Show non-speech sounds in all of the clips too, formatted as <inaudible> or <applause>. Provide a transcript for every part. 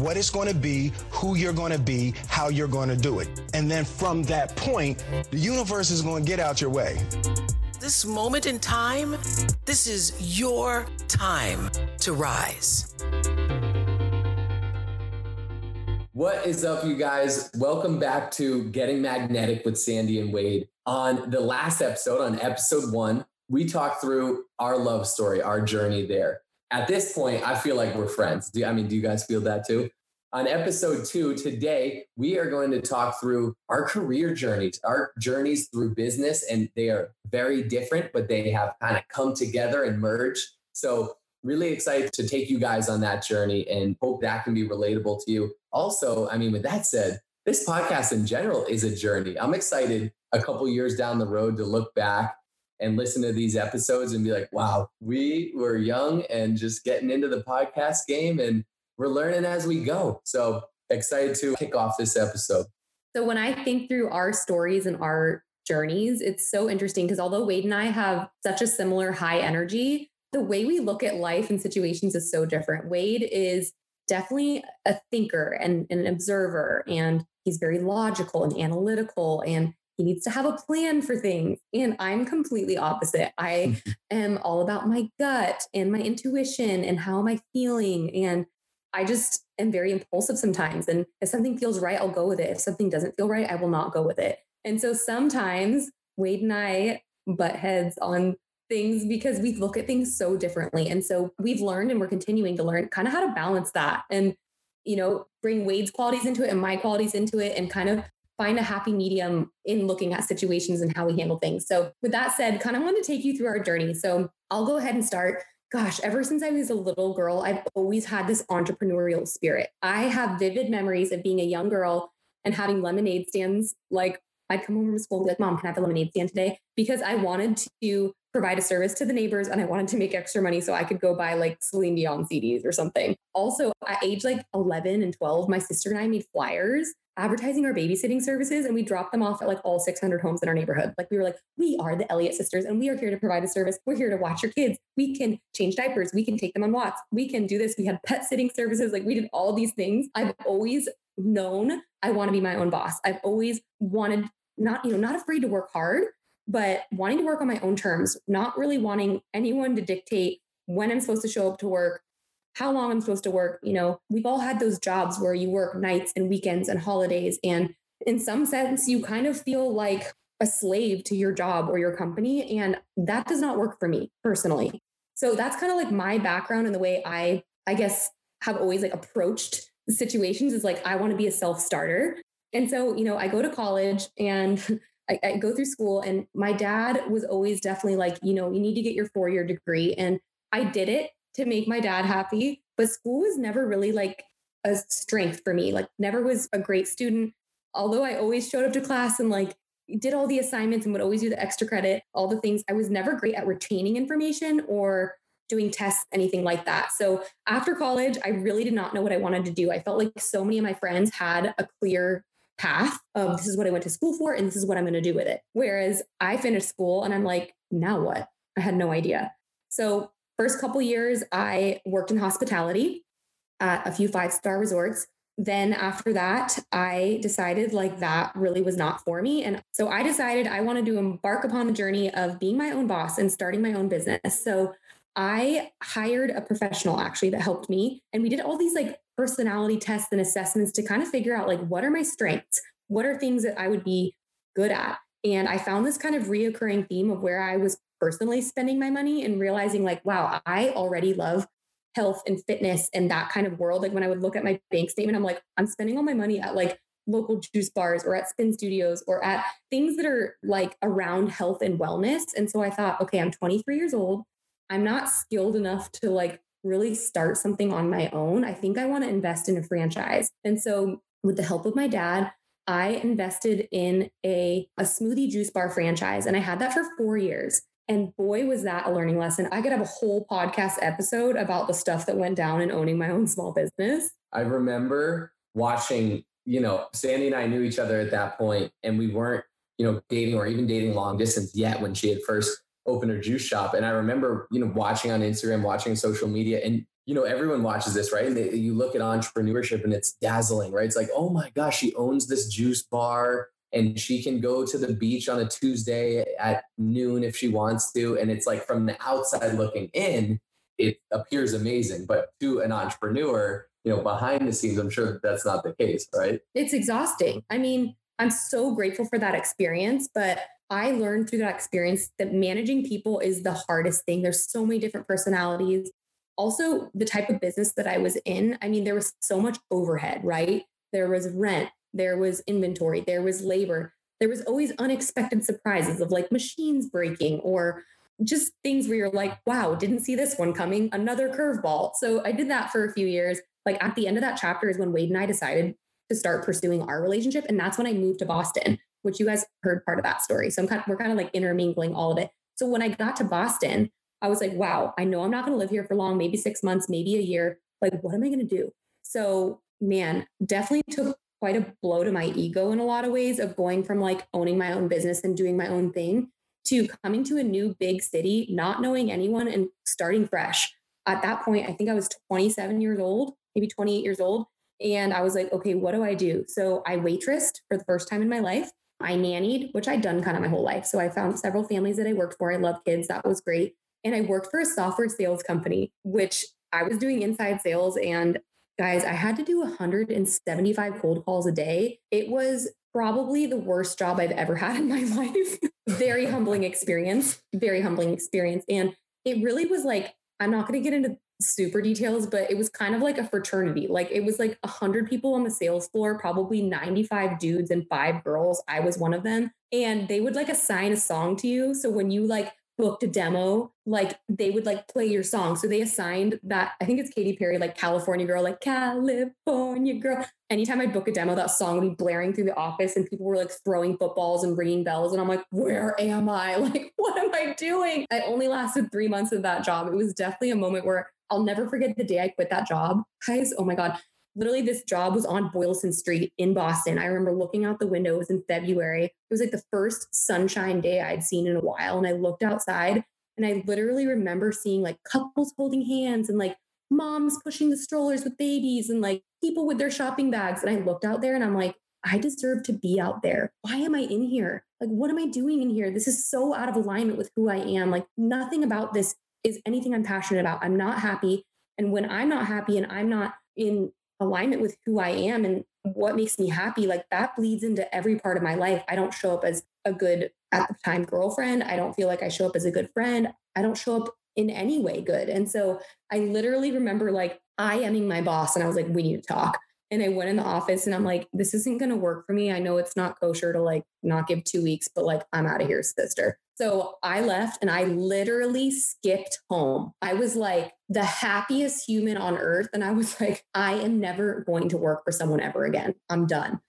what it's going to be, who you're going to be, how you're going to do it. And then from that point, the universe is going to get out your way. This moment in time, this is your time to rise. What is up, you guys? Welcome back to Getting Magnetic with Sandy and Wade. On the last episode, on episode one, we talked through our love story, our journey there at this point, I feel like we're friends. Do I mean, do you guys feel that too? On episode two today, we are going to talk through our career journeys, our journeys through business, and they are very different, but they have kind of come together and merged. So, really excited to take you guys on that journey and hope that can be relatable to you. Also, I mean, with that said, this podcast in general is a journey. I'm excited a couple years down the road to look back and listen to these episodes and be like, wow, we were young and just getting into the podcast game and we're learning as we go. So excited to kick off this episode. So when I think through our stories and our journeys, it's so interesting because although Wade and I have such a similar high energy, the way we look at life and situations is so different. Wade is definitely a thinker and, an observer, and he's very logical and analytical and he needs to have a plan for things. And I'm completely opposite. I mm-hmm. am all about my gut and my intuition and how am I feeling. And I just am very impulsive sometimes. And if something feels right, I'll go with it. If something doesn't feel right, I will not go with it. And so sometimes Wade and I butt heads on things because we look at things so differently. And so we've learned and we're continuing to learn kind of how to balance that and, you know, bring Wade's qualities into it and my qualities into it and kind of find a happy medium in looking at situations and how we handle things. So, with that said, kind of want to take you through our journey. So, I'll go ahead and start. Gosh, ever since I was a little girl, I've always had this entrepreneurial spirit. I have vivid memories of being a young girl and having lemonade stands. Like, I'd come home from school and be like, Mom, can I have a lemonade stand today? Because I wanted to provide a service to the neighbors and I wanted to make extra money so I could go buy like Celine Dion CDs or something. Also, at age like 11 and 12, my sister and I made flyers advertising our babysitting services and we dropped them off at like all 600 homes in our neighborhood. Like we were like, we are the Elliott sisters and we are here to provide a service. We're here to watch your kids. We can change diapers. We can take them on walks. We can do this. We had pet sitting services. Like we did all these things. I've always known I want to be my own boss. I've always wanted not, you know, not afraid to work hard, but wanting to work on my own terms, not really wanting anyone to dictate when I'm supposed to show up to work, how long I'm supposed to work. You know, we've all had those jobs where you work nights and weekends and holidays. And in some sense, you kind of feel like a slave to your job or your company. And that does not work for me personally. So that's kind of like my background and the way I, I guess, have always like approached situations is like, I want to be a self starter. And so, you know, I go to college and <laughs> I, I, go through school, and my dad was always definitely like, you know, you need to get your four year degree. And I did it to make my dad happy. But school was never really like a strength for me, like, never was a great student. Although I always showed up to class and like did all the assignments and would always do the extra credit, all the things, I was never great at retaining information or doing tests, anything like that. So after college, I really did not know what I wanted to do. I felt like so many of my friends had a clear path of this is what I went to school for and this is what I'm going to do with it. Whereas I finished school and I'm like, now what? I had no idea. So First couple years, I worked in hospitality at a few five star resorts. Then after that, I decided like that really was not for me. And so I decided I wanted to embark upon the journey of being my own boss and starting my own business. So I hired a professional actually that helped me. And we did all these like personality tests and assessments to kind of figure out like what are my strengths? What are things that I would be good at? And I found this kind of reoccurring theme of where I was personally spending my money and realizing like, wow, I already love health and fitness and that kind of world. Like when I would look at my bank statement, I'm like, I'm spending all my money at like local juice bars or at spin studios or at things that are like around health and wellness. And so I thought, okay, I'm 23 years old. I'm not skilled enough to like really start something on my own. I think I want to invest in a franchise. And so with the help of my dad, I invested in a, a smoothie juice bar franchise and I had that for four years. And boy, was that a learning lesson. I could have a whole podcast episode about the stuff that went down in owning my own small business. I remember watching, you know, Sandy and I knew each other at that point, and we weren't, you know, dating or even dating long distance yet when she had first opened her juice shop. And I remember, you know, watching on Instagram, watching social media, and you know, everyone watches this, right? And they, you look at entrepreneurship and it's dazzling, right? It's like, oh my gosh, she owns this juice bar and she can go to the beach on a Tuesday at noon if she wants to. And it's like from the outside looking in, it appears amazing. But to an entrepreneur, you know, behind the scenes, I'm sure that that's not the case, right? It's exhausting. I mean, I'm so grateful for that experience, but I learned through that experience that managing people is the hardest thing. There's so many different personalities also the type of business that I was in, I mean, there was so much overhead, right? There was rent, there was inventory, there was labor, there was always unexpected surprises of like machines breaking or just things where you're like, wow, didn't see this one coming, another curveball. So I did that for a few years. Like at the end of that chapter is when Wade and I decided to start pursuing our relationship. And that's when I moved to Boston, which you guys heard part of that story. So kind of, we're kind of like intermingling all of it. So when I got to Boston, I was like, wow, I know I'm not going to live here for long, maybe six months, maybe a year. Like, what am I going to do? So, man, definitely took quite a blow to my ego in a lot of ways of going from like owning my own business and doing my own thing to coming to a new big city, not knowing anyone and starting fresh. At that point, I think I was 27 years old, maybe 28 years old. And I was like, okay, what do I do? So I waitressed for the first time in my life. I nannied, which I'd done kind of my whole life. So I found several families that I worked for. I love kids. That was great and I worked for a software sales company, which I was doing inside sales. And guys, I had to do 175 cold calls a day. It was probably the worst job I've ever had in my <laughs> life. very humbling experience, very humbling experience. And it really was like, I'm not going to get into super details, but it was kind of like a fraternity. Like it was like 100 people on the sales floor, probably 95 dudes and five girls. I was one of them. And they would like assign a song to you. So when you like booked a demo, like they would like play your song. So they assigned that, I think it's Katy Perry, like California Girl, like California Girl. Anytime I'd book a demo, that song would be blaring through the office and people were like throwing footballs and ringing bells. And I'm like, where am I? <laughs> Like, what am I doing? I only lasted three months of that job. It was definitely a moment where I'll never forget the day I quit that job. Guys, oh my God literally this job was on Boylston Street in Boston. I remember looking out the window, it was in February. It was like the first sunshine day I'd seen in a while. And I looked outside and I literally remember seeing like couples holding hands and like moms pushing the strollers with babies and like people with their shopping bags. And I looked out there and I'm like, I deserve to be out there. Why am I in here? Like, what am I doing in here? This is so out of alignment with who I am. Like, nothing about this is anything I'm passionate about. I'm not happy. And when I'm not happy and I'm not in alignment with who I am and what makes me happy, like that bleeds into every part of my life. I don't show up as a good, at the time, girlfriend. I don't feel like I show up as a good friend. I don't show up in any way good. And so I literally remember like I aming my boss and I was like, we need to talk. And I went in the office and I'm like, this isn't going to work for me. I know it's not kosher to like not give two weeks, but like, I'm out of here, sister. So I left and I literally skipped home. I was like the happiest human on earth. And I was like, I am never going to work for someone ever again. I'm done.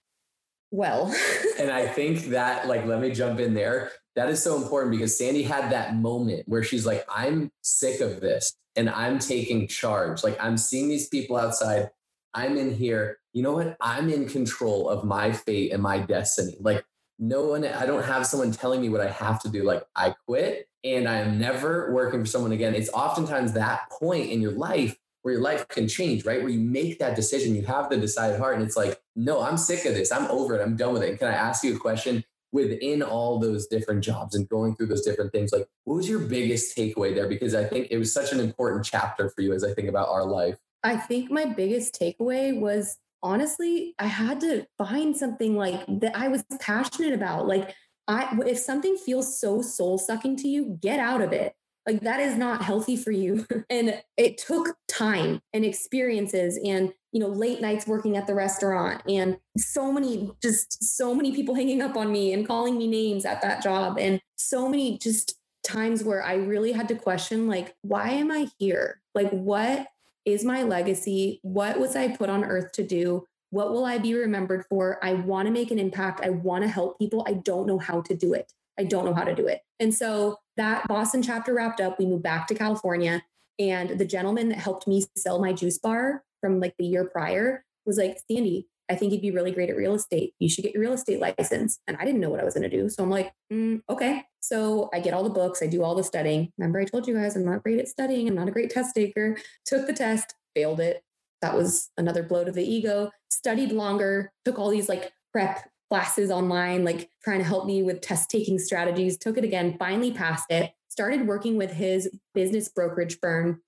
Well, <laughs> and I think that, like, let me jump in there. That is so important because Sandy had that moment where she's like, I'm sick of this and I'm taking charge. Like, I'm seeing these people outside. I'm in here. You know what? I'm in control of my fate and my destiny. Like, no one, I don't have someone telling me what I have to do. Like I quit and I am never working for someone again. It's oftentimes that point in your life where your life can change, right? Where you make that decision, you have the decided heart, and it's like, no, I'm sick of this. I'm over it. I'm done with it. And can I ask you a question? Within all those different jobs and going through those different things, like what was your biggest takeaway there? Because I think it was such an important chapter for you as I think about our life. I think my biggest takeaway was honestly, I had to find something like that I was passionate about. Like, I, if something feels so soul sucking to you, get out of it. Like, that is not healthy for you. <laughs> and it took time and experiences and, you know, late nights working at the restaurant and so many, just so many people hanging up on me and calling me names at that job. And so many just times where I really had to question, like, why am I here? Like, what is my legacy? What was I put on earth to do? What will I be remembered for? I want to make an impact. I want to help people. I don't know how to do it. I don't know how to do it. And so that Boston chapter wrapped up. We moved back to California. And the gentleman that helped me sell my juice bar from like the year prior was like, Sandy, I think you'd be really great at real estate. You should get your real estate license. And I didn't know what I was going to do. So I'm like, mm, okay. So I get all the books, I do all the studying. Remember, I told you guys I'm not great at studying. I'm not a great test taker. Took the test, failed it. That was another blow to the ego. Studied longer, took all these like prep classes online, like trying to help me with test taking strategies. Took it again, finally passed it. Started working with his business brokerage firm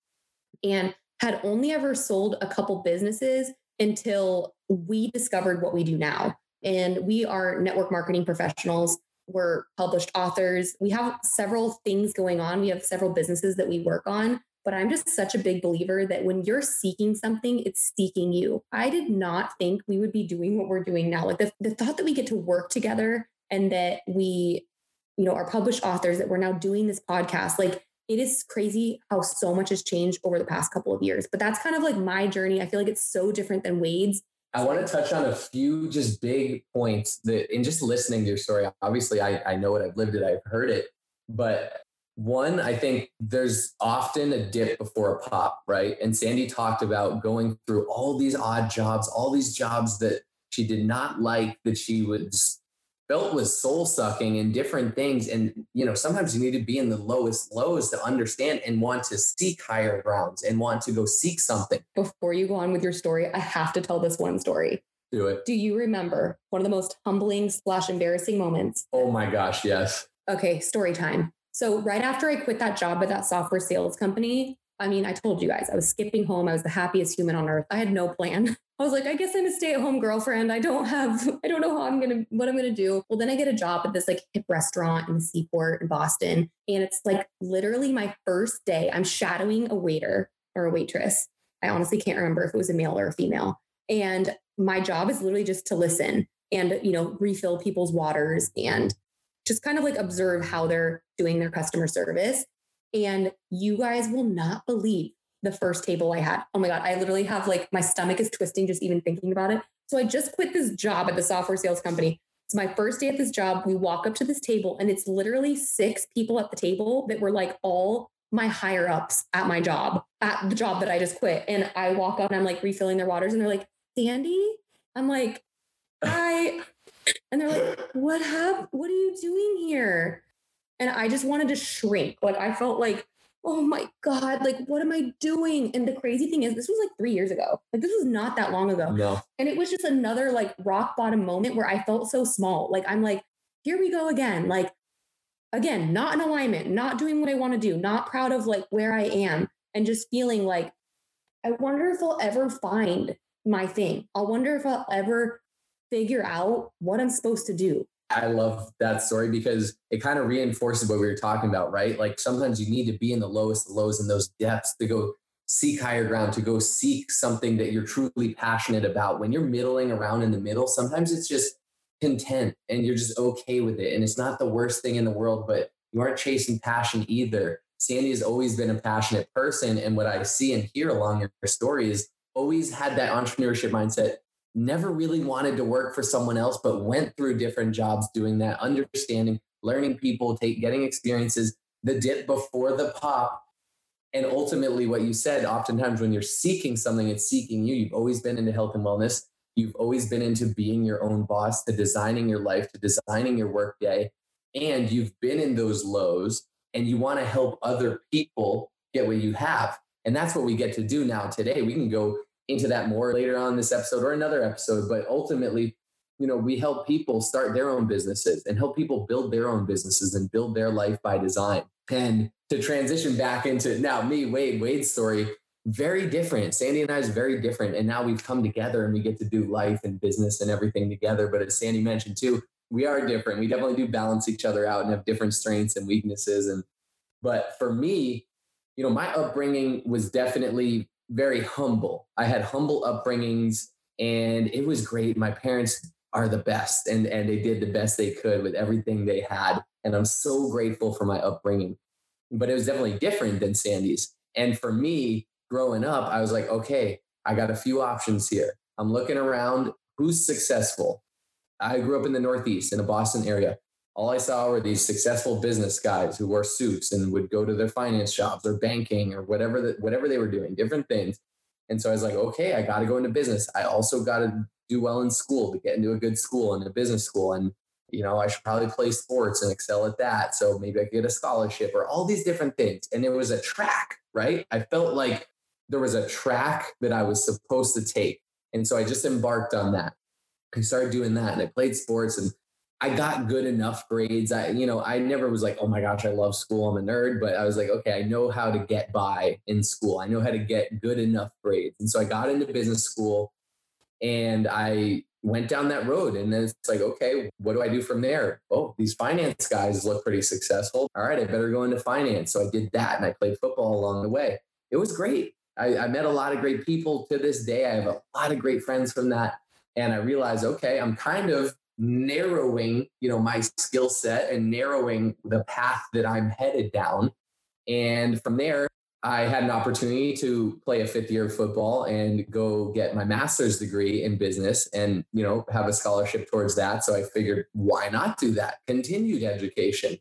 and had only ever sold a couple businesses until we discovered what we do now. And we are network marketing professionals. We're published authors. We have several things going on. We have several businesses that we work on. But I'm just such a big believer that when you're seeking something, it's seeking you. I did not think we would be doing what we're doing now. Like the, the thought that we get to work together and that we, you know, are published authors, that we're now doing this podcast, like it is crazy how so much has changed over the past couple of years. But that's kind of like my journey. I feel like it's so different than Wade's. I want to touch on a few just big points that in just listening to your story, obviously I, I know it, I've lived it, I've heard it. But one, I think there's often a dip before a pop, right? And Sandy talked about going through all these odd jobs, all these jobs that she did not like, that she was felt was soul sucking and different things. And, you know, sometimes you need to be in the lowest lows to understand and want to seek higher grounds and want to go seek something. Before you go on with your story, I have to tell this one story. Do it. Do you remember one of the most humbling slash embarrassing moments? Oh my gosh, yes. Okay, story time. So right after I quit that job at that software sales company, I mean, I told you guys, I was skipping home. I was the happiest human on earth. I had no plan. <laughs> I was like, I guess I'm a stay-at-home girlfriend. I don't have, I don't know how I'm gonna, what I'm gonna do. Well, then I get a job at this like hip restaurant in the Seaport in Boston, and it's like literally my first day. I'm shadowing a waiter or a waitress. I honestly can't remember if it was a male or a female. And my job is literally just to listen and you know refill people's waters and just kind of like observe how they're doing their customer service. And you guys will not believe the first table I had. Oh my God, I literally have like my stomach is twisting just even thinking about it. So I just quit this job at the software sales company. It's my first day at this job. We walk up to this table and it's literally six people at the table that were like all my higher ups at my job, at the job that I just quit. And I walk up and I'm like refilling their waters and they're like, Sandy? I'm like, hi. And they're like, what have what are you doing here? And I just wanted to shrink. Like I felt like oh my God, like, what am I doing? And the crazy thing is, this was like three years ago. Like, this was not that long ago. No. And it was just another like rock bottom moment where I felt so small. Like, I'm like, here we go again. Like, again, not in alignment, not doing what I want to do, not proud of like where I am, and just feeling like, I wonder if I'll ever find my thing. I wonder if I'll ever figure out what I'm supposed to do. I love that story because it kind of reinforces what we were talking about, right? Like sometimes you need to be in the lowest the lows in those depths to go seek higher ground, to go seek something that you're truly passionate about. When you're middling around in the middle, sometimes it's just content and you're just okay with it. And it's not the worst thing in the world, but you aren't chasing passion either. Sandy has always been a passionate person. And what I see and hear along your story is always had that entrepreneurship mindset never really wanted to work for someone else, but went through different jobs doing that, understanding, learning people, take getting experiences, the dip before the pop. And ultimately, what you said, oftentimes when you're seeking something, it's seeking you. You've always been into health and wellness. You've always been into being your own boss, to designing your life, to designing your workday. And you've been in those lows and you want to help other people get what you have. And that's what we get to do now today. We can go into that more later on this episode or another episode. But ultimately, you know, we help people start their own businesses and help people build their own businesses and build their life by design. And to transition back into now me, Wade, Wade's story, very different. Sandy and I is very different. And now we've come together and we get to do life and business and everything together. But as Sandy mentioned too, we are different. We definitely do balance each other out and have different strengths and weaknesses. And but for me, you know, my upbringing was definitely very humble. I had humble upbringings and it was great. My parents are the best and, and they did the best they could with everything they had. And I'm so grateful for my upbringing. But it was definitely different than Sandy's. And for me, growing up, I was like, okay, I got a few options here. I'm looking around who's successful. I grew up in the Northeast in the Boston area. All I saw were these successful business guys who wore suits and would go to their finance jobs or banking or whatever that whatever they were doing, different things. And so I was like, okay, I got to go into business. I also got to do well in school to get into a good school and a business school. And, you know, I should probably play sports and excel at that. So maybe I could get a scholarship or all these different things. And there was a track, right? I felt like there was a track that I was supposed to take. And so I just embarked on that. I started doing that and I played sports and I got good enough grades. I, you know, I never was like, oh my gosh, I love school. I'm a nerd, but I was like, okay, I know how to get by in school. I know how to get good enough grades. And so I got into business school and I went down that road. And then it's like, okay, what do I do from there? Oh, these finance guys look pretty successful. All right, I better go into finance. So I did that and I played football along the way. It was great. I, I met a lot of great people to this day. I have a lot of great friends from that. And I realized, okay, I'm kind of narrowing, you know, my skill set and narrowing the path that I'm headed down. And from there, I had an opportunity to play a fifth year of football and go get my master's degree in business and, you know, have a scholarship towards that. So I figured, why not do that? Continued education.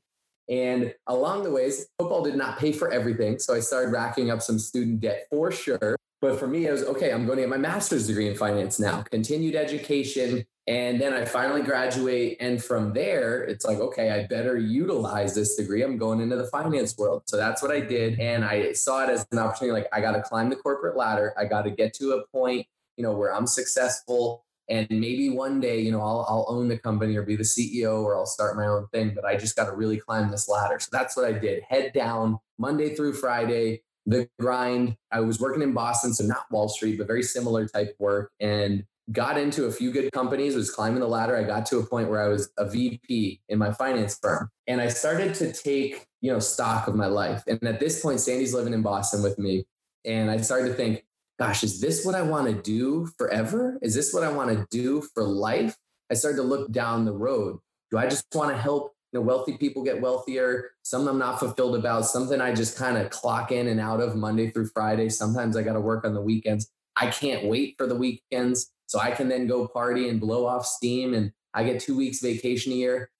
And along the ways, football did not pay for everything. So I started racking up some student debt for sure. But for me, it was okay, I'm going to get my master's degree in finance now, continued education, and then I finally graduate. And from there, it's like, okay, I better utilize this degree. I'm going into the finance world. So that's what I did. And I saw it as an opportunity like, I got to climb the corporate ladder. I got to get to a point, you know, where I'm successful. And maybe one day, you know, I'll, I'll own the company or be the CEO or I'll start my own thing. But I just got to really climb this ladder. So that's what I did. Head down Monday through Friday, the grind. I was working in Boston, so not Wall Street, but very similar type work. And got into a few good companies, was climbing the ladder. I got to a point where I was a VP in my finance firm. And I started to take, you know, stock of my life. And at this point, Sandy's living in Boston with me. And I started to think, gosh, is this what I want to do forever? Is this what I want to do for life? I started to look down the road. Do I just want to help you know, wealthy people get wealthier. Some I'm not fulfilled about. Something I just kind of clock in and out of Monday through Friday. Sometimes I got to work on the weekends. I can't wait for the weekends. So I can then go party and blow off steam and I get two weeks vacation a year.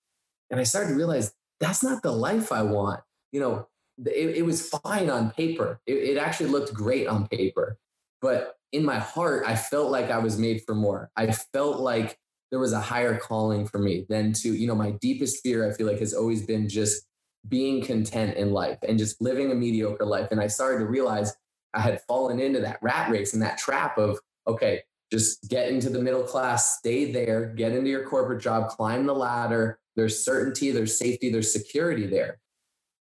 And I started to realize that's not the life I want. You know, it, it was fine on paper. It, it actually looked great on paper. But in my heart, I felt like I was made for more. I felt like there was a higher calling for me than to, you know, my deepest fear, I feel like has always been just being content in life and just living a mediocre life. And I started to realize I had fallen into that rat race and that trap of, okay, just get into the middle class, stay there, get into your corporate job, climb the ladder. There's certainty, there's safety, there's security there.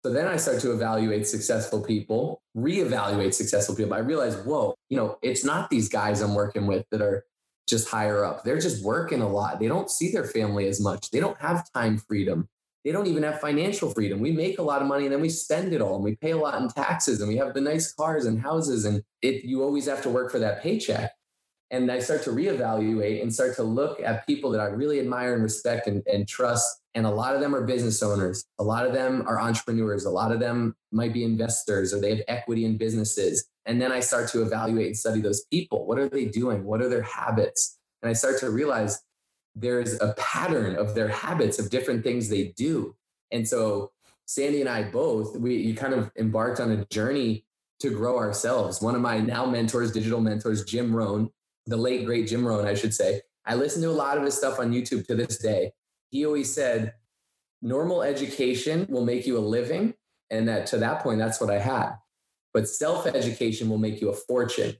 So then I start to evaluate successful people, reevaluate successful people. I realize, whoa, you know, it's not these guys I'm working with that are just higher up. They're just working a lot. They don't see their family as much. They don't have time freedom. They don't even have financial freedom. We make a lot of money and then we spend it all and we pay a lot in taxes and we have the nice cars and houses and it you always have to work for that paycheck and I start to reevaluate and start to look at people that I really admire and respect and, and, trust. And a lot of them are business owners. A lot of them are entrepreneurs. A lot of them might be investors or they have equity in businesses. And then I start to evaluate and study those people. What are they doing? What are their habits? And I start to realize there's a pattern of their habits of different things they do. And so Sandy and I both, we kind of embarked on a journey to grow ourselves. One of my now mentors, digital mentors, Jim Rohn, the late great Jim Rohn, I should say. I listen to a lot of his stuff on YouTube to this day. He always said, normal education will make you a living. And that to that point, that's what I had. But self education will make you a fortune.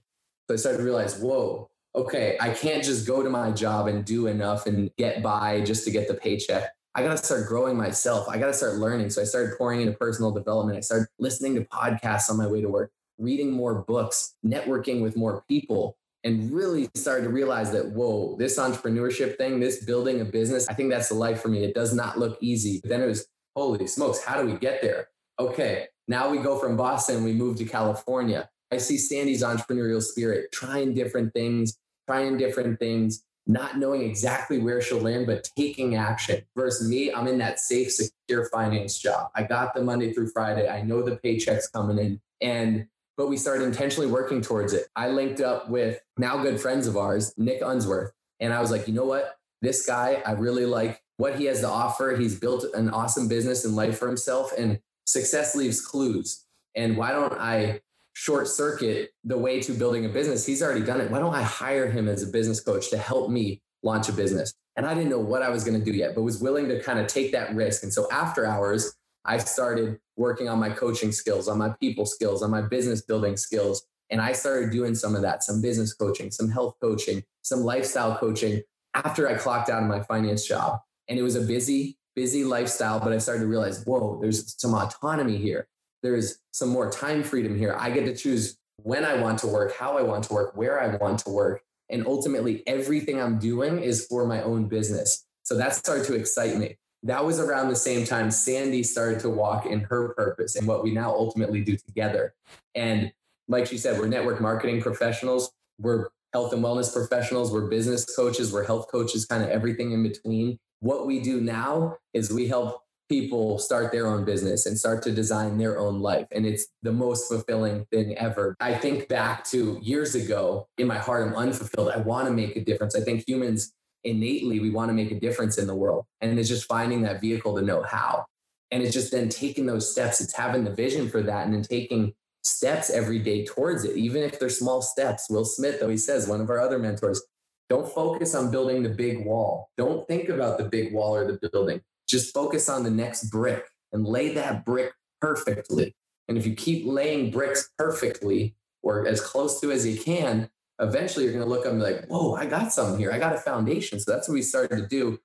So I started to realize, whoa, okay, I can't just go to my job and do enough and get by just to get the paycheck. I got to start growing myself. I got to start learning. So I started pouring into personal development. I started listening to podcasts on my way to work, reading more books, networking with more people, and really started to realize that, whoa, this entrepreneurship thing, this building a business, I think that's the life for me. It does not look easy. But then it was, holy smokes, how do we get there? Okay, now we go from Boston, we move to California. I see Sandy's entrepreneurial spirit, trying different things, trying different things, not knowing exactly where she'll land, but taking action. Versus me, I'm in that safe, secure finance job. I got the Monday through Friday. I know the paychecks coming in. And but we started intentionally working towards it. I linked up with now good friends of ours, Nick Unsworth. And I was like, you know what? This guy, I really like what he has to offer. He's built an awesome business and life for himself, and success leaves clues. And why don't I short circuit the way to building a business? He's already done it. Why don't I hire him as a business coach to help me launch a business? And I didn't know what I was going to do yet, but was willing to kind of take that risk. And so after hours, I started working on my coaching skills, on my people skills, on my business building skills. And I started doing some of that, some business coaching, some health coaching, some lifestyle coaching after I clocked out of my finance job. And it was a busy, busy lifestyle, but I started to realize, whoa, there's some autonomy here. There's some more time freedom here. I get to choose when I want to work, how I want to work, where I want to work. And ultimately, everything I'm doing is for my own business. So that started to excite me that was around the same time Sandy started to walk in her purpose and what we now ultimately do together. And like she said, we're network marketing professionals, we're health and wellness professionals, we're business coaches, we're health coaches, kind of everything in between. What we do now is we help people start their own business and start to design their own life. And it's the most fulfilling thing ever. I think back to years ago, in my heart, I'm unfulfilled. I want to make a difference. I think humans innately we want to make a difference in the world. And it's just finding that vehicle to know how. And it's just then taking those steps. It's having the vision for that and then taking steps every day towards it, even if they're small steps. Will Smith, though he says, one of our other mentors, don't focus on building the big wall. Don't think about the big wall or the building. Just focus on the next brick and lay that brick perfectly. And if you keep laying bricks perfectly or as close to as you can, eventually you're going to look up and be like, whoa, I got something here. I got a foundation. So that's what we started to do.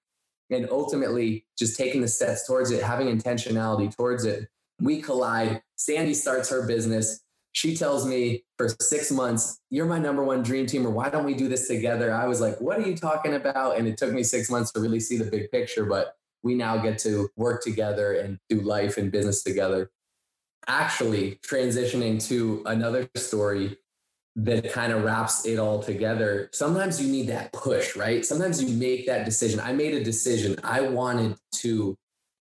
And ultimately, just taking the steps towards it, having intentionality towards it. We collide. Sandy starts her business. She tells me for six months, You're my number one dream team, or why don't we do this together? I was like, What are you talking about? And it took me six months to really see the big picture, but we now get to work together and do life and business together. Actually, transitioning to another story that kind of wraps it all together. Sometimes you need that push, right? Sometimes you make that decision. I made a decision. I wanted to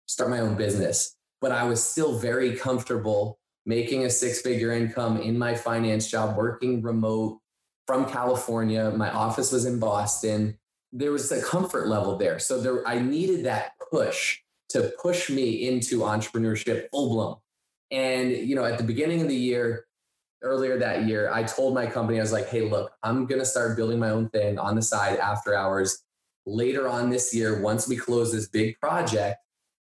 start my own business, but I was still very comfortable making a six figure income in my finance job, working remote from California. My office was in Boston. There was a comfort level there. So there, I needed that push to push me into entrepreneurship full blown. And, you know, at the beginning of the year, earlier that year, I told my company, I was like, hey, look, I'm going to start building my own thing on the side after hours. Later on this year, once we close this big project,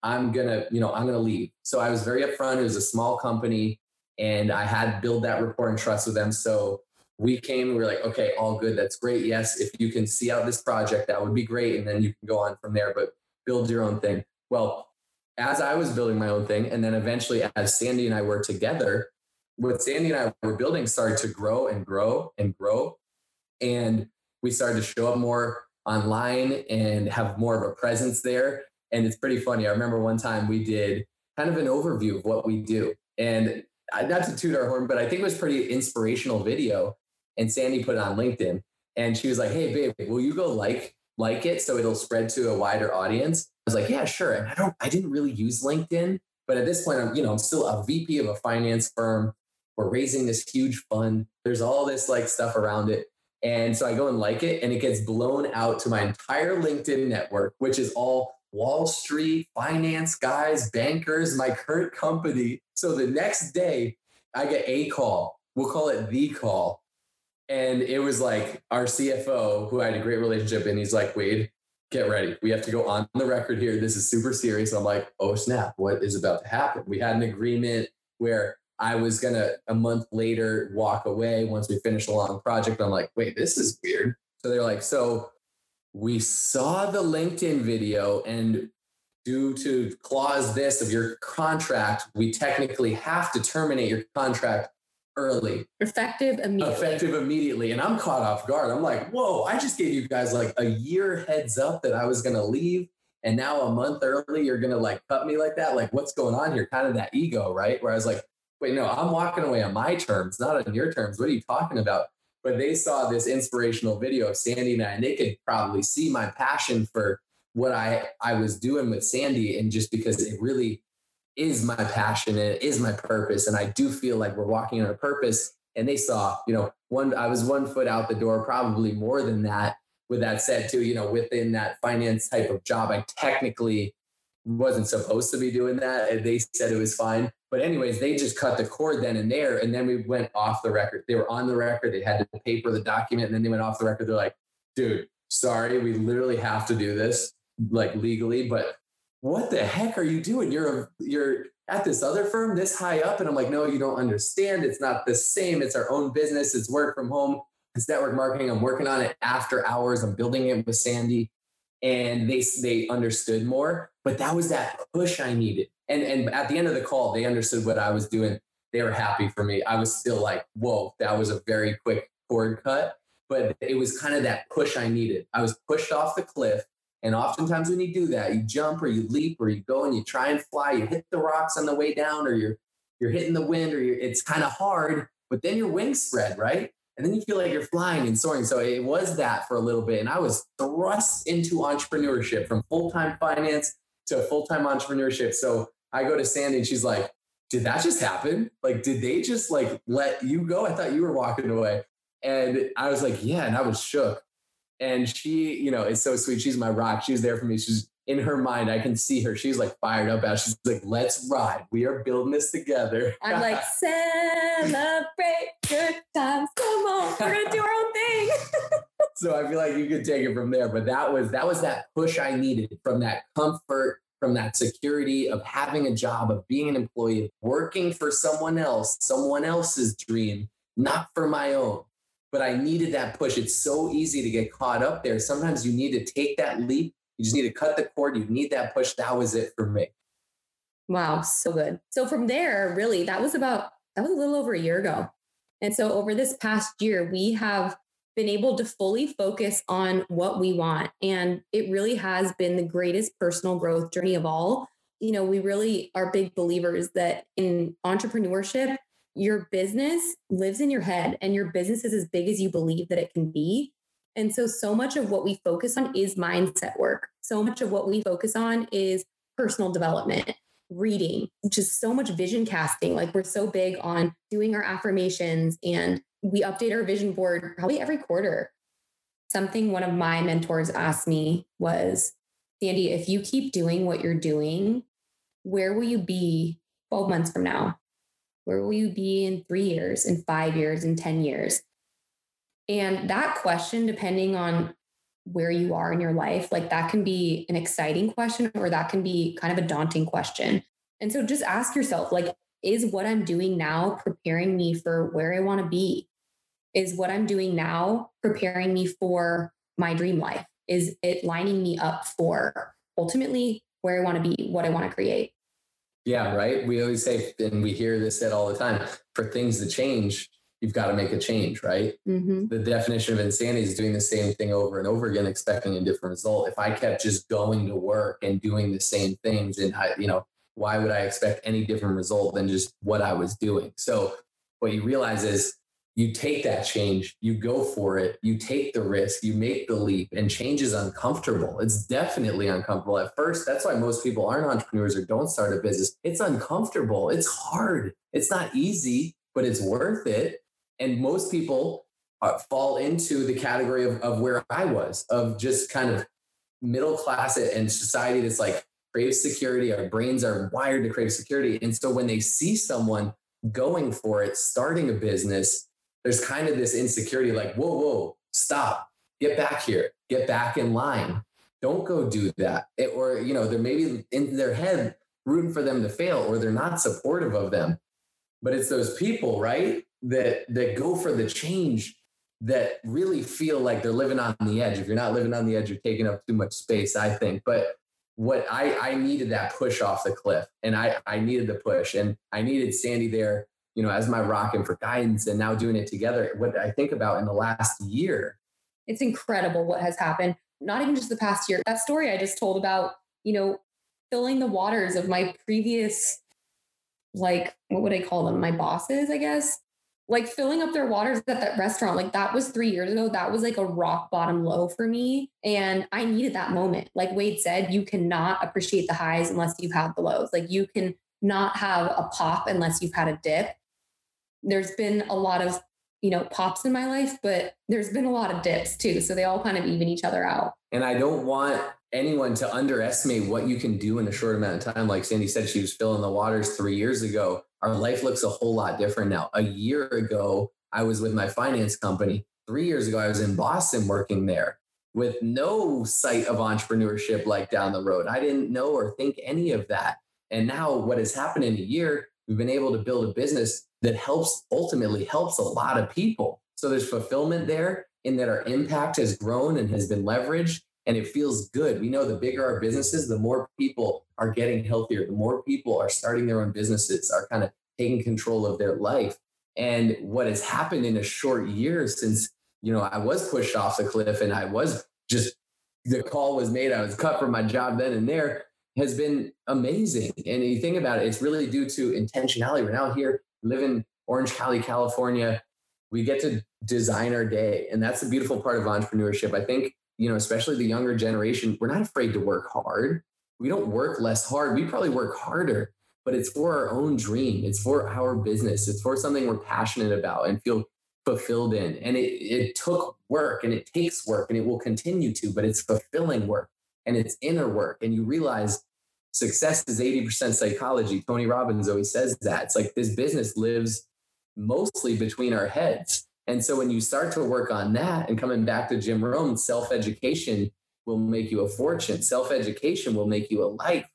I'm going to, you know, I'm going to leave. So I was very upfront. It was a small company and I had build that rapport and trust with them. So we came, we were like, okay, all good. That's great. Yes. If you can see out this project, that would be great. And then you can go on from there, but build your own thing. Well, as I was building my own thing, and then eventually as Sandy and I were together, what Sandy and I were building started to grow and grow and grow. And we started to show up more online and have more of a presence there. And it's pretty funny. I remember one time we did kind of an overview of what we do. And not to toot our horn, but I think it was pretty inspirational video. And Sandy put it on LinkedIn. And she was like, Hey babe, will you go like like it so it'll spread to a wider audience? I was like, Yeah, sure. And I don't I didn't really use LinkedIn, but at this point I'm, you know, I'm still a VP of a finance firm. We're raising this huge fund. There's all this like stuff around it. And so I go and like it, and it gets blown out to my entire LinkedIn network, which is all Wall Street, finance guys, bankers, my current company. So the next day, I get a call. We'll call it the call. And it was like our CFO, who I had a great relationship, and he's like, Wade, get ready. We have to go on the record here. This is super serious. I'm like, oh, snap. What is about to happen? We had an agreement where I was gonna a month later walk away once we finished a long project. I'm like, wait, this is weird. So they're like, so we saw the LinkedIn video and due to clause this of your contract, we technically have to terminate your contract early. Effective immediately. Effective immediately. And I'm caught off guard. I'm like, whoa, I just gave you guys like a year heads up that I was gonna leave. And now a month early, you're gonna like cut me like that. Like, what's going on here? Kind of that ego, right? Where I was like, wait, no, I'm walking away on my terms, not on your terms. What are you talking about? But they saw this inspirational video of Sandy and I, and they could probably see my passion for what I, I was doing with Sandy. And just because it really is my passion and it is my purpose. And I do feel like we're walking on a purpose. And they saw, you know, one, I was one foot out the door, probably more than that. With that said, too, you know, within that finance type of job, I technically wasn't supposed to be doing that. And they said it was fine. But anyways, they just cut the cord then and there. And then we went off the record. They were on the record. They had to paper the document. And then they went off the record. They're like, dude, sorry, we literally have to do this like legally. But what the heck are you doing? You're a, you're at this other firm this high up. And I'm like, no, you don't understand. It's not the same. It's our own business. It's work from home. It's network marketing. I'm working on it after hours. I'm building it with Sandy. And they they understood more. But that was that push I needed. And and at the end of the call, they understood what I was doing. They were happy for me. I was still like, whoa, that was a very quick cord cut. But it was kind of that push I needed. I was pushed off the cliff and oftentimes when you do that, you jump or you leap or you go and you try and fly, you hit the rocks on the way down or you're you're hitting the wind or it's kind of hard, but then your wings spread, right? And then you feel like you're flying and soaring. So it was that for a little bit. And I was thrust into entrepreneurship from full-time finance to full-time entrepreneurship. So I go to Sandy and she's like, did that just happen? Like, did they just like let you go? I thought you were walking away. And I was like, yeah. And I was shook. And she, you know, is so sweet. She's my rock. She's there for me. She's in her mind. I can see her. She's like fired up as she's like, let's ride. We are building this together. I'm like, <laughs> celebrate good times. Come on. We're gonna do our own thing. <laughs> so I feel like you could take it from there. But that was that was that push I needed from that comfort, from that security of having a job, of being an employee, working for someone else, someone else's dream, not for my own but I needed that push. It's so easy to get caught up there. Sometimes you need to take that leap. You just need to cut the cord. You need that push. That was it for me. Wow, so good. So from there, really, that was about that was a little over a year ago. And so over this past year, we have been able to fully focus on what we want. And it really has been the greatest personal growth journey of all. You know, we really are big believers that in entrepreneurship, your business lives in your head and your business is as big as you believe that it can be. And so, so much of what we focus on is mindset work. So much of what we focus on is personal development, reading, just so much vision casting. Like, we're so big on doing our affirmations and we update our vision board probably every quarter. Something one of my mentors asked me was, Sandy, if you keep doing what you're doing, where will you be 12 months from now? Where will you be in three years, in five years, in 10 years? And that question, depending on where you are in your life, like that can be an exciting question or that can be kind of a daunting question. And so just ask yourself, like, is what I'm doing now preparing me for where I want to be? Is what I'm doing now preparing me for my dream life? Is it lining me up for ultimately where I want to be, what I want to create? Yeah, right. We always say, and we hear this said all the time for things to change, you've got to make a change, right? Mm-hmm. The definition of insanity is doing the same thing over and over again, expecting a different result. If I kept just going to work and doing the same things, and I, you know, why would I expect any different result than just what I was doing? So, what you realize is you take that change, you go for it, you take the risk, you make the leap, and change is uncomfortable. It's definitely uncomfortable at first. That's why most people aren't entrepreneurs or don't start a business. It's uncomfortable, it's hard, it's not easy, but it's worth it. And most people uh, fall into the category of, of where I was, of just kind of middle class and society that's like craves security. Our brains are wired to crave security. And so when they see someone going for it, starting a business, there's kind of this insecurity like, whoa, whoa, stop, get back here, get back in line. Don't go do that. It, or, you know, they're maybe in their head rooting for them to fail or they're not supportive of them. But it's those people, right? That that go for the change that really feel like they're living on the edge. If you're not living on the edge, you're taking up too much space, I think. But what I, I needed that push off the cliff and I, I needed the push and I needed Sandy there you know, as my rock and for guidance and now doing it together, what I think about in the last year. It's incredible what has happened. Not even just the past year. That story I just told about, you know, filling the waters of my previous, like, what would I call them? My bosses, I guess. Like filling up their waters at that restaurant, like that was three years ago. That was like a rock bottom low for me. And I needed that moment. Like Wade said, you cannot appreciate the highs unless you've had the lows. Like you can not have a pop unless you've had a dip there's been a lot of you know, pops in my life, but there's been a lot of dips too. So they all kind of even each other out. And I don't want anyone to underestimate what you can do in a short amount of time. Like Sandy said, she was filling the waters three years ago. Our life looks a whole lot different now. A year ago, I was with my finance company. Three years ago, I was in Boston working there with no sight of entrepreneurship like down the road. I didn't know or think any of that. And now, what has happened in a year, we've been able to build a business that helps ultimately helps a lot of people. So there's fulfillment there in that our impact has grown and has been leveraged and it feels good. We know the bigger our businesses, the more people are getting healthier, the more people are starting their own businesses, are kind of taking control of their life. And what has happened in a short year since, you know, I was pushed off the cliff and I was just the call was made, I was cut from my job then and there has been amazing. And you think about it, it's really due to intentionality. We're now here, live in Orange County, California. We get to design our day. And that's the beautiful part of entrepreneurship. I think, you know, especially the younger generation, we're not afraid to work hard. We don't work less hard. We probably work harder, but it's for our own dream. It's for our business. It's for something we're passionate about and feel fulfilled in. And it, it took work and it takes work and it will continue to, but it's fulfilling work and it's inner work. And you realize success is 80% psychology. Tony Robbins always says that. It's like this business lives mostly between our heads. And so when you start to work on that and coming back to Jim Rohn, self education will make you a fortune. Self education will make you a life.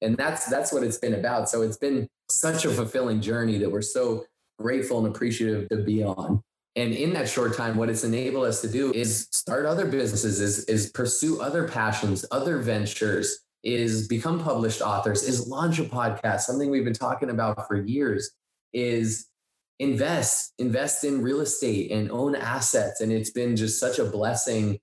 And that's that's what it's been about. So it's been such a fulfilling journey that we're so grateful and appreciative to be on. And in that short time, what it's enabled us to do is start other businesses, is, is pursue other passions, other ventures, is become published authors, is launch a podcast, something we've been talking about for years, is invest, invest in real estate and own assets. And it's been just such a blessing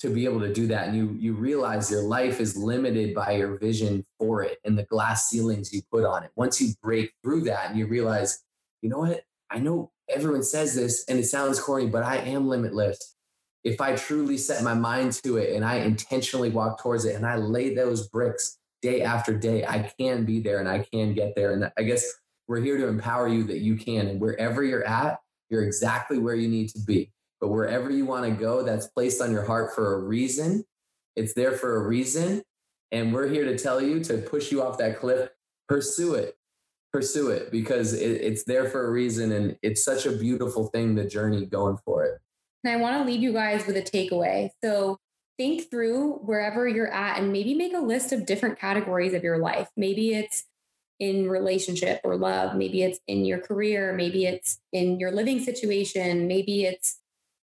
to be able to do that. And you you realize your life is limited by your vision for it and the glass ceilings you put on it. Once you break through that and you realize, you know what? I know everyone says this and it sounds corny, but I am limitless if I truly set my mind to it and I intentionally walk towards it and I lay those bricks day after day, I can be there and I can get there. And I guess we're here to empower you that you can. And wherever you're at, you're exactly where you need to be. But wherever you want to go, that's placed on your heart for a reason. It's there for a reason. And we're here to tell you to push you off that cliff, pursue it, pursue it because it, it's there for a reason. And it's such a beautiful thing, the journey going for it. And I want to leave you guys with a takeaway. So think through wherever you're at and maybe make a list of different categories of your life. Maybe it's in relationship or love. Maybe it's in your career. Maybe it's in your living situation. Maybe it's,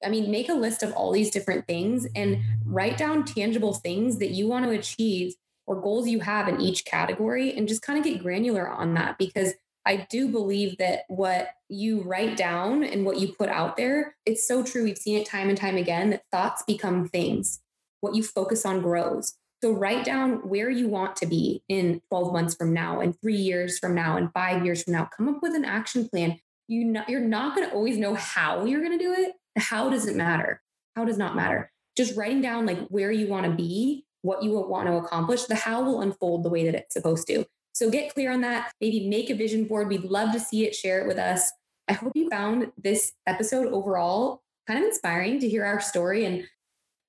I mean, make a list of all these different things and write down tangible things that you want to achieve or goals you have in each category and just kind of get granular on that because I do believe that what you write down and what you put out there, it's so true. We've seen it time and time again that thoughts become things. What you focus on grows. So write down where you want to be in 12 months from now, and three years from now, and five years from now. Come up with an action plan. You not, you're not going to always know how you're going to do it. How does it matter? How does not matter? Just writing down like where you want to be, what you want to accomplish. The how will unfold the way that it's supposed to. So get clear on that. Maybe make a vision board. We'd love to see it, share it with us. I hope you found this episode overall kind of inspiring to hear our story and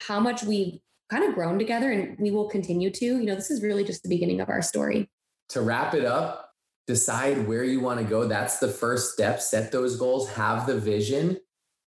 how much we've kind of grown together and we will continue to. You know, this is really just the beginning of our story. To wrap it up, decide where you want to go. That's the first step. Set those goals, have the vision,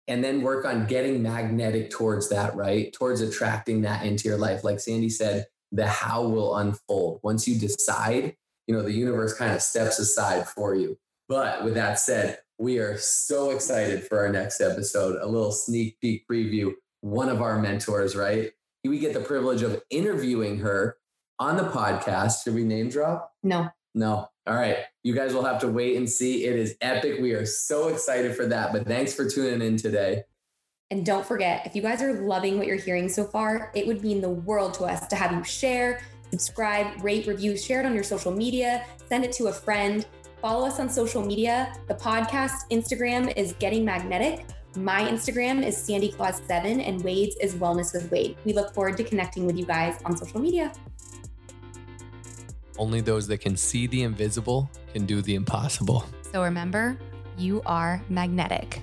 and then work on getting magnetic towards that, right? Towards attracting that into your life. Like Sandy said, the how will unfold. Once you decide, you know, the universe kind of steps aside for you. But with that said, we are so excited for our next episode, a little sneak peek preview. One of our mentors, right? We get the privilege of interviewing her on the podcast. Should we name drop? No. No. All right. You guys will have to wait and see. It is epic. We are so excited for that. But thanks for tuning in today. And don't forget, if you guys are loving what you're hearing so far, it would mean the world to us to have you share, subscribe, rate, review, share it on your social media, send it to a friend. Follow us on social media. The podcast Instagram is Getting Magnetic. My Instagram is Sandy Claus 7 and Wade's is Wellness with Wade. We look forward to connecting with you guys on social media. Only those that can see the invisible can do the impossible. So remember, you are magnetic.